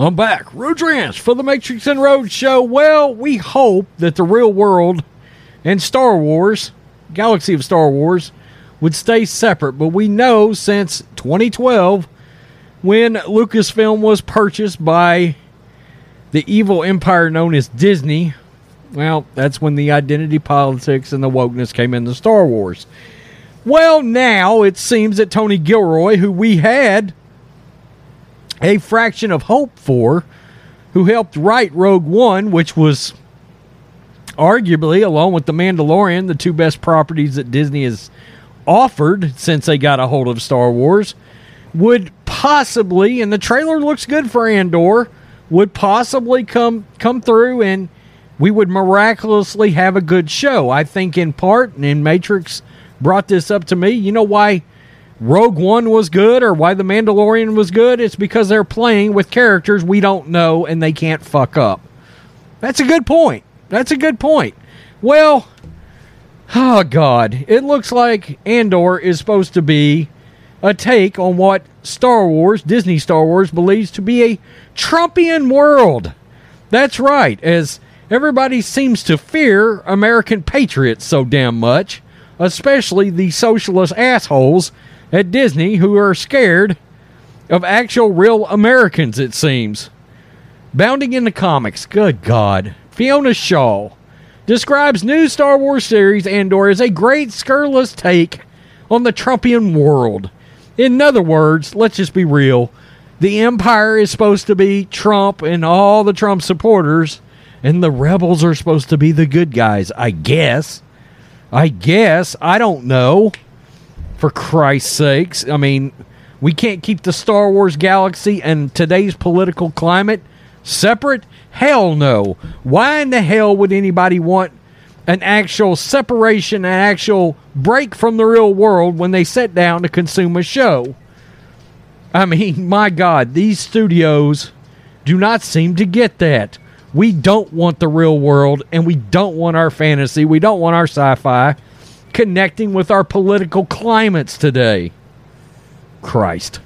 I'm back. Rudrance for the Matrix and Road show. Well, we hope that the real world and Star Wars, Galaxy of Star Wars, would stay separate. But we know since 2012, when Lucasfilm was purchased by the evil empire known as Disney, well, that's when the identity politics and the wokeness came into Star Wars. Well, now it seems that Tony Gilroy, who we had a fraction of hope for, who helped write Rogue One, which was arguably, along with The Mandalorian, the two best properties that Disney has offered since they got a hold of Star Wars, would possibly, and the trailer looks good for Andor, would possibly come come through and we would miraculously have a good show. I think in part, and in Matrix brought this up to me. You know why Rogue One was good or why The Mandalorian was good? It's because they're playing with characters we don't know and they can't fuck up. That's a good point. That's a good point. Well, oh God, it looks like Andor is supposed to be a take on what Star Wars, Disney Star Wars, believes to be a Trumpian world. That's right, as everybody seems to fear American patriots so damn much, especially the socialist assholes at Disney who are scared of actual real Americans, it seems. Bounding into comics, good God. Fiona Shaw describes new Star Wars series Andor as a great scurrilous take on the Trumpian world. In other words, let's just be real. The Empire is supposed to be Trump and all the Trump supporters, and the rebels are supposed to be the good guys, I guess. I guess. I don't know. For Christ's sakes. I mean, we can't keep the Star Wars galaxy and today's political climate separate? Hell no. Why in the hell would anybody want an actual separation, an actual break from the real world when they sit down to consume a show? I mean, my God, these studios do not seem to get that. We don't want the real world and we don't want our fantasy. We don't want our sci fi connecting with our political climates today. Christ.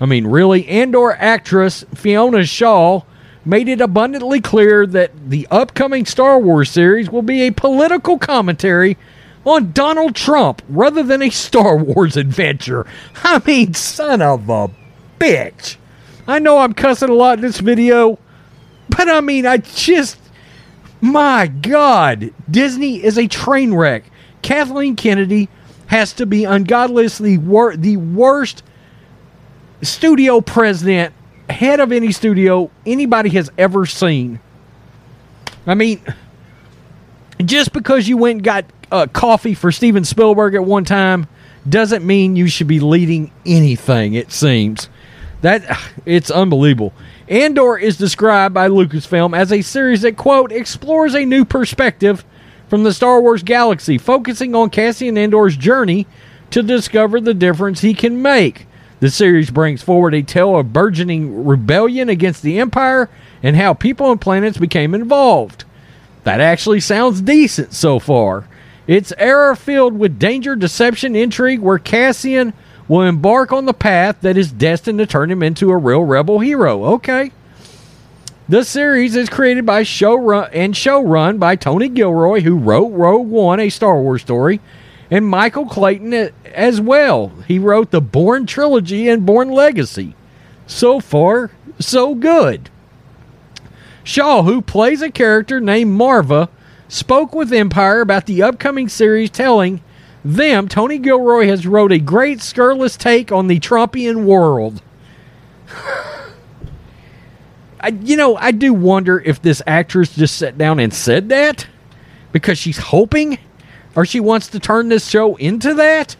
I mean, really? Andor actress Fiona Shaw made it abundantly clear that the upcoming Star Wars series will be a political commentary on Donald Trump rather than a Star Wars adventure. I mean, son of a bitch. I know I'm cussing a lot in this video, but I mean, I just. My God. Disney is a train wreck. Kathleen Kennedy has to be ungodlessly wor- the worst studio president, head of any studio anybody has ever seen. I mean, just because you went and got uh, coffee for Steven Spielberg at one time doesn't mean you should be leading anything, it seems. That it's unbelievable. Andor is described by Lucasfilm as a series that quote explores a new perspective from the Star Wars galaxy, focusing on Cassian Andor's journey to discover the difference he can make. The series brings forward a tale of burgeoning rebellion against the Empire and how people and planets became involved. That actually sounds decent so far. It's era filled with danger, deception, intrigue, where Cassian will embark on the path that is destined to turn him into a real rebel hero. Okay. The series is created by showrun and showrun by Tony Gilroy, who wrote Rogue One, a Star Wars story, and Michael Clayton eh, as well. He wrote the Bourne trilogy and Bourne Legacy. So far, so good. Shaw, who plays a character named Maarva, spoke with Empire about the upcoming series, telling them Tony Gilroy has wrote a great scurrilous take on the Trumpian world. I, you know, I do wonder if this actress just sat down and said that because she's hoping or she wants to turn this show into that.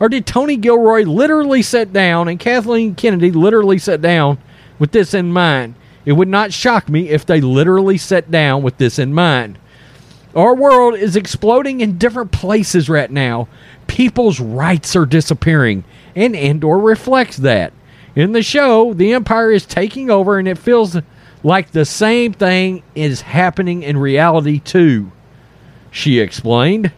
Or did Tony Gilroy literally sit down and Kathleen Kennedy literally sat down with this in mind? It would not shock me if they literally sat down with this in mind. Our world is exploding in different places right now. People's rights are disappearing, and Andor reflects that. In the show, the Empire is taking over, and it feels like the same thing is happening in reality, too, she explained.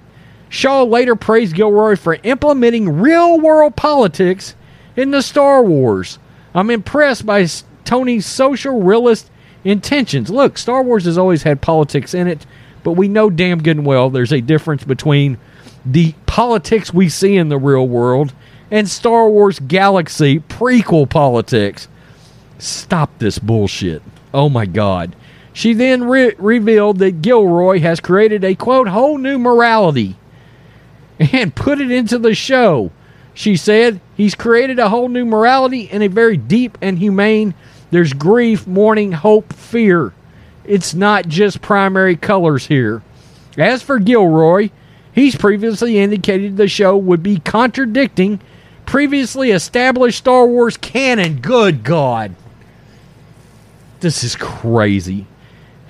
Shaw later praised Gilroy for implementing real world politics in the Star Wars. I'm impressed by Tony's social realist intentions. Look, Star Wars has always had politics in it, but we know damn good and well there's a difference between the politics we see in the real world and Star Wars Galaxy prequel politics. Stop this bullshit. Oh my God. She then re- revealed that Gilroy has created a quote, whole new morality and put it into the show. She said, He's created a whole new morality and a very deep and humane. There's grief, mourning, hope, fear. It's not just primary colors here. As for Gilroy, he's previously indicated the show would be contradicting previously established Star Wars canon. Good God. This is crazy.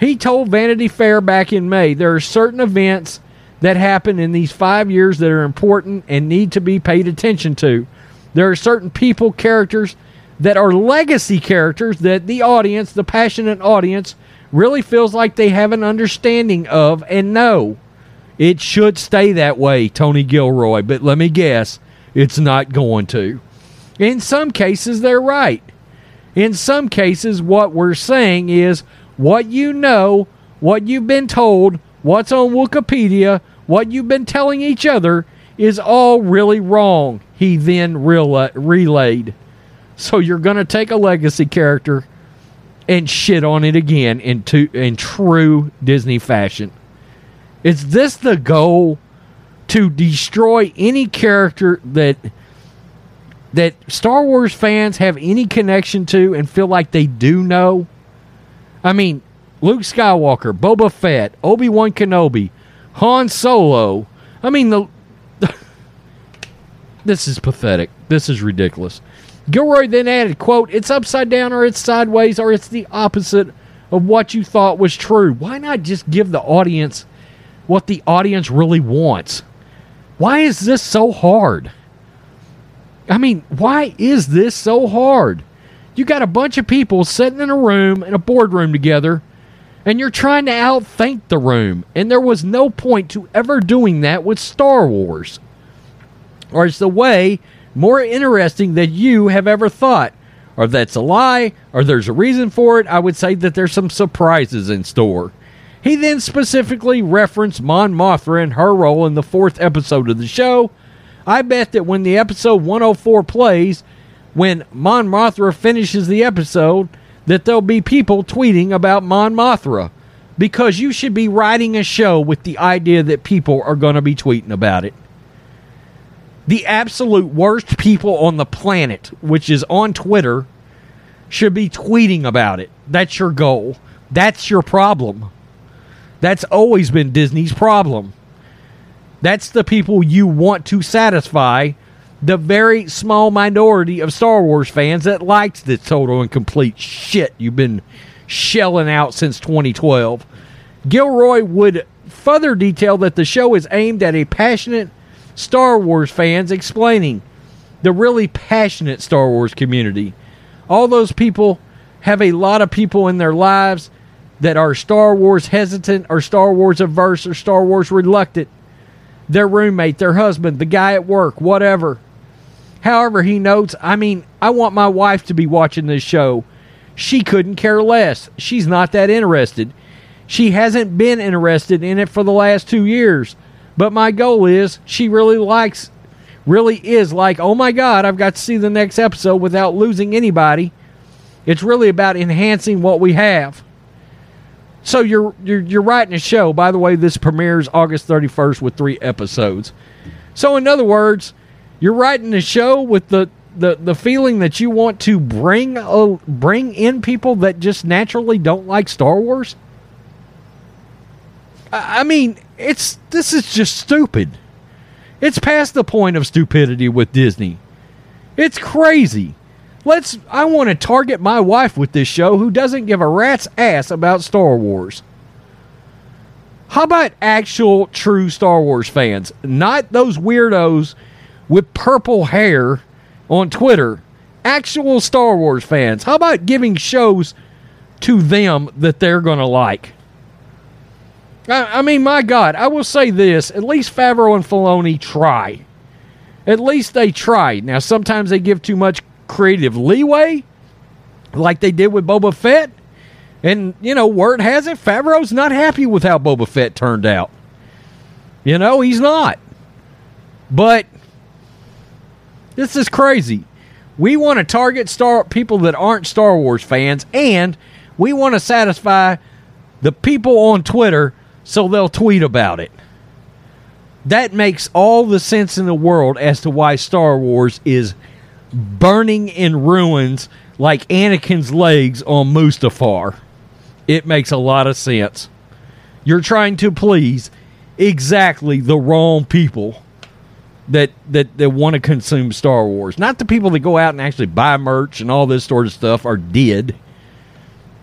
He told Vanity Fair back in May there are certain events that happen in these five years that are important and need to be paid attention to. There are certain people, characters that are legacy characters that the audience, the passionate audience, really feels like they have an understanding of and know. It should stay that way, Tony Gilroy, but let me guess, it's not going to. In some cases, they're right. In some cases, what we're saying is what you know, what you've been told, what's on Wikipedia, what you've been telling each other is all really wrong, he then relayed. So you're going to take a legacy character and shit on it again in, to, in true Disney fashion. Is this the goal to destroy any character that that Star Wars fans have any connection to and feel like they do know? I mean, Luke Skywalker, Boba Fett, Obi Wan Kenobi, Han Solo. I mean, the, this is pathetic. This is ridiculous. Gilroy then added, quote, it's upside down or it's sideways or it's the opposite of what you thought was true. Why not just give the audience what the audience really wants? Why is this so hard? I mean, why is this so hard? You got a bunch of people sitting in a room, in a boardroom together, and you're trying to outthink the room. And there was no point to ever doing that with Star Wars. Or it's the way more interesting than you have ever thought. Or that's a lie, or there's a reason for it. I would say that there's some surprises in store. He then specifically referenced Mon Mothma and her role in the fourth episode of the show. I bet that when the episode 104 plays, when Mon Mothma finishes the episode, that there'll be people tweeting about Mon Mothma because you should be writing a show with the idea that people are going to be tweeting about it. The absolute worst people on the planet, which is on Twitter, should be tweeting about it. That's your goal. That's your problem. That's always been Disney's problem. That's the people you want to satisfy the very small minority of Star Wars fans that likes this total and complete shit you've been shelling out since 2012. Gilroy would further detail that the show is aimed at a passionate Star Wars fans, explaining the really passionate Star Wars community. All those people have a lot of people in their lives that are Star Wars hesitant or Star Wars averse or Star Wars reluctant. Their roommate, their husband, the guy at work, whatever. However, he notes, I mean, I want my wife to be watching this show. She couldn't care less. She's not that interested. She hasn't been interested in it for the last two years. But my goal is she really likes, really is like, oh my God, I've got to see the next episode without losing anybody. It's really about enhancing what we have. So you're you're you're writing a show. By the way, this premieres August 31st with three episodes. So in other words, you're writing a show with the the the feeling that you want to bring uh, bring in people that just naturally don't like Star Wars. I, I mean, it's this is just stupid. It's past the point of stupidity with Disney. It's crazy. Let's I want to target my wife with this show who doesn't give a rat's ass about Star Wars. How about actual true Star Wars fans? Not those weirdos with purple hair on Twitter. Actual Star Wars fans. How about giving shows to them that they're going to like? I, I, mean, my God, I will say this. At least Favreau and Filoni try. At least they try. Now, sometimes they give too much creative leeway, like they did with Boba Fett. And, you know, word has it, Favreau's not happy with how Boba Fett turned out. You know, he's not. But this is crazy. We want to target star people that aren't Star Wars fans, and we want to satisfy the people on Twitter so they'll tweet about it. That makes all the sense in the world as to why Star Wars is burning in ruins like Anakin's legs on Mustafar. It makes a lot of sense. You're trying to please exactly the wrong people that that, that want to consume Star Wars. Not the people that go out and actually buy merch and all this sort of stuff are did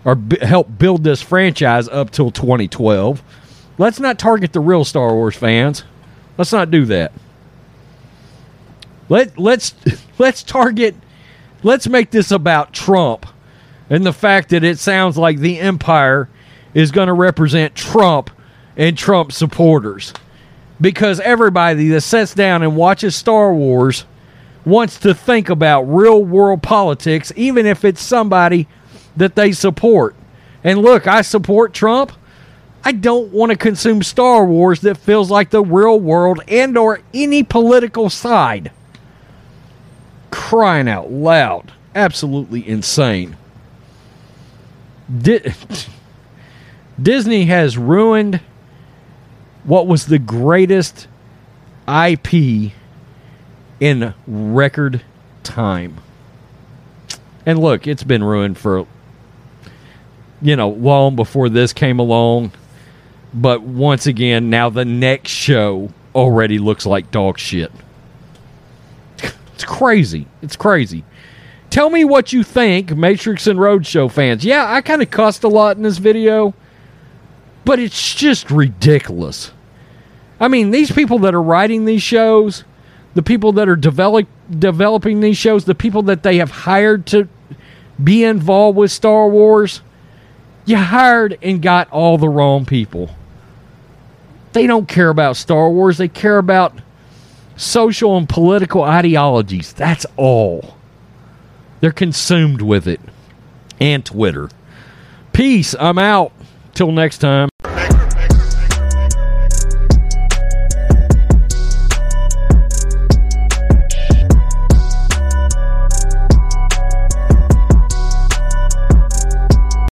or b- help build this franchise up till 2012. Let's not target the real Star Wars fans. Let's not do that. Let let's let's target let's make this about Trump and the fact that it sounds like the empire is going to represent Trump and Trump supporters. Because everybody that sits down and watches Star Wars wants to think about real world politics, even if it's somebody that they support. And look, I support Trump. I don't want to consume Star Wars that feels like the real world and or any political side crying out loud. Absolutely insane. Di- Disney has ruined what was the greatest IP in record time. And look, it's been ruined for you know, long before this came along. But once again, now the next show already looks like dog shit. It's crazy. It's crazy. Tell me what you think, Matrix and Roadshow fans. Yeah, I kind of cussed a lot in this video, but it's just ridiculous. I mean, these people that are writing these shows, the people that are develop, developing these shows, the people that they have hired to be involved with Star Wars, you hired and got all the wrong people. They don't care about Star Wars, they care about social and political ideologies. That's all. They're consumed with it. And Twitter. Peace. I'm out. Till next time.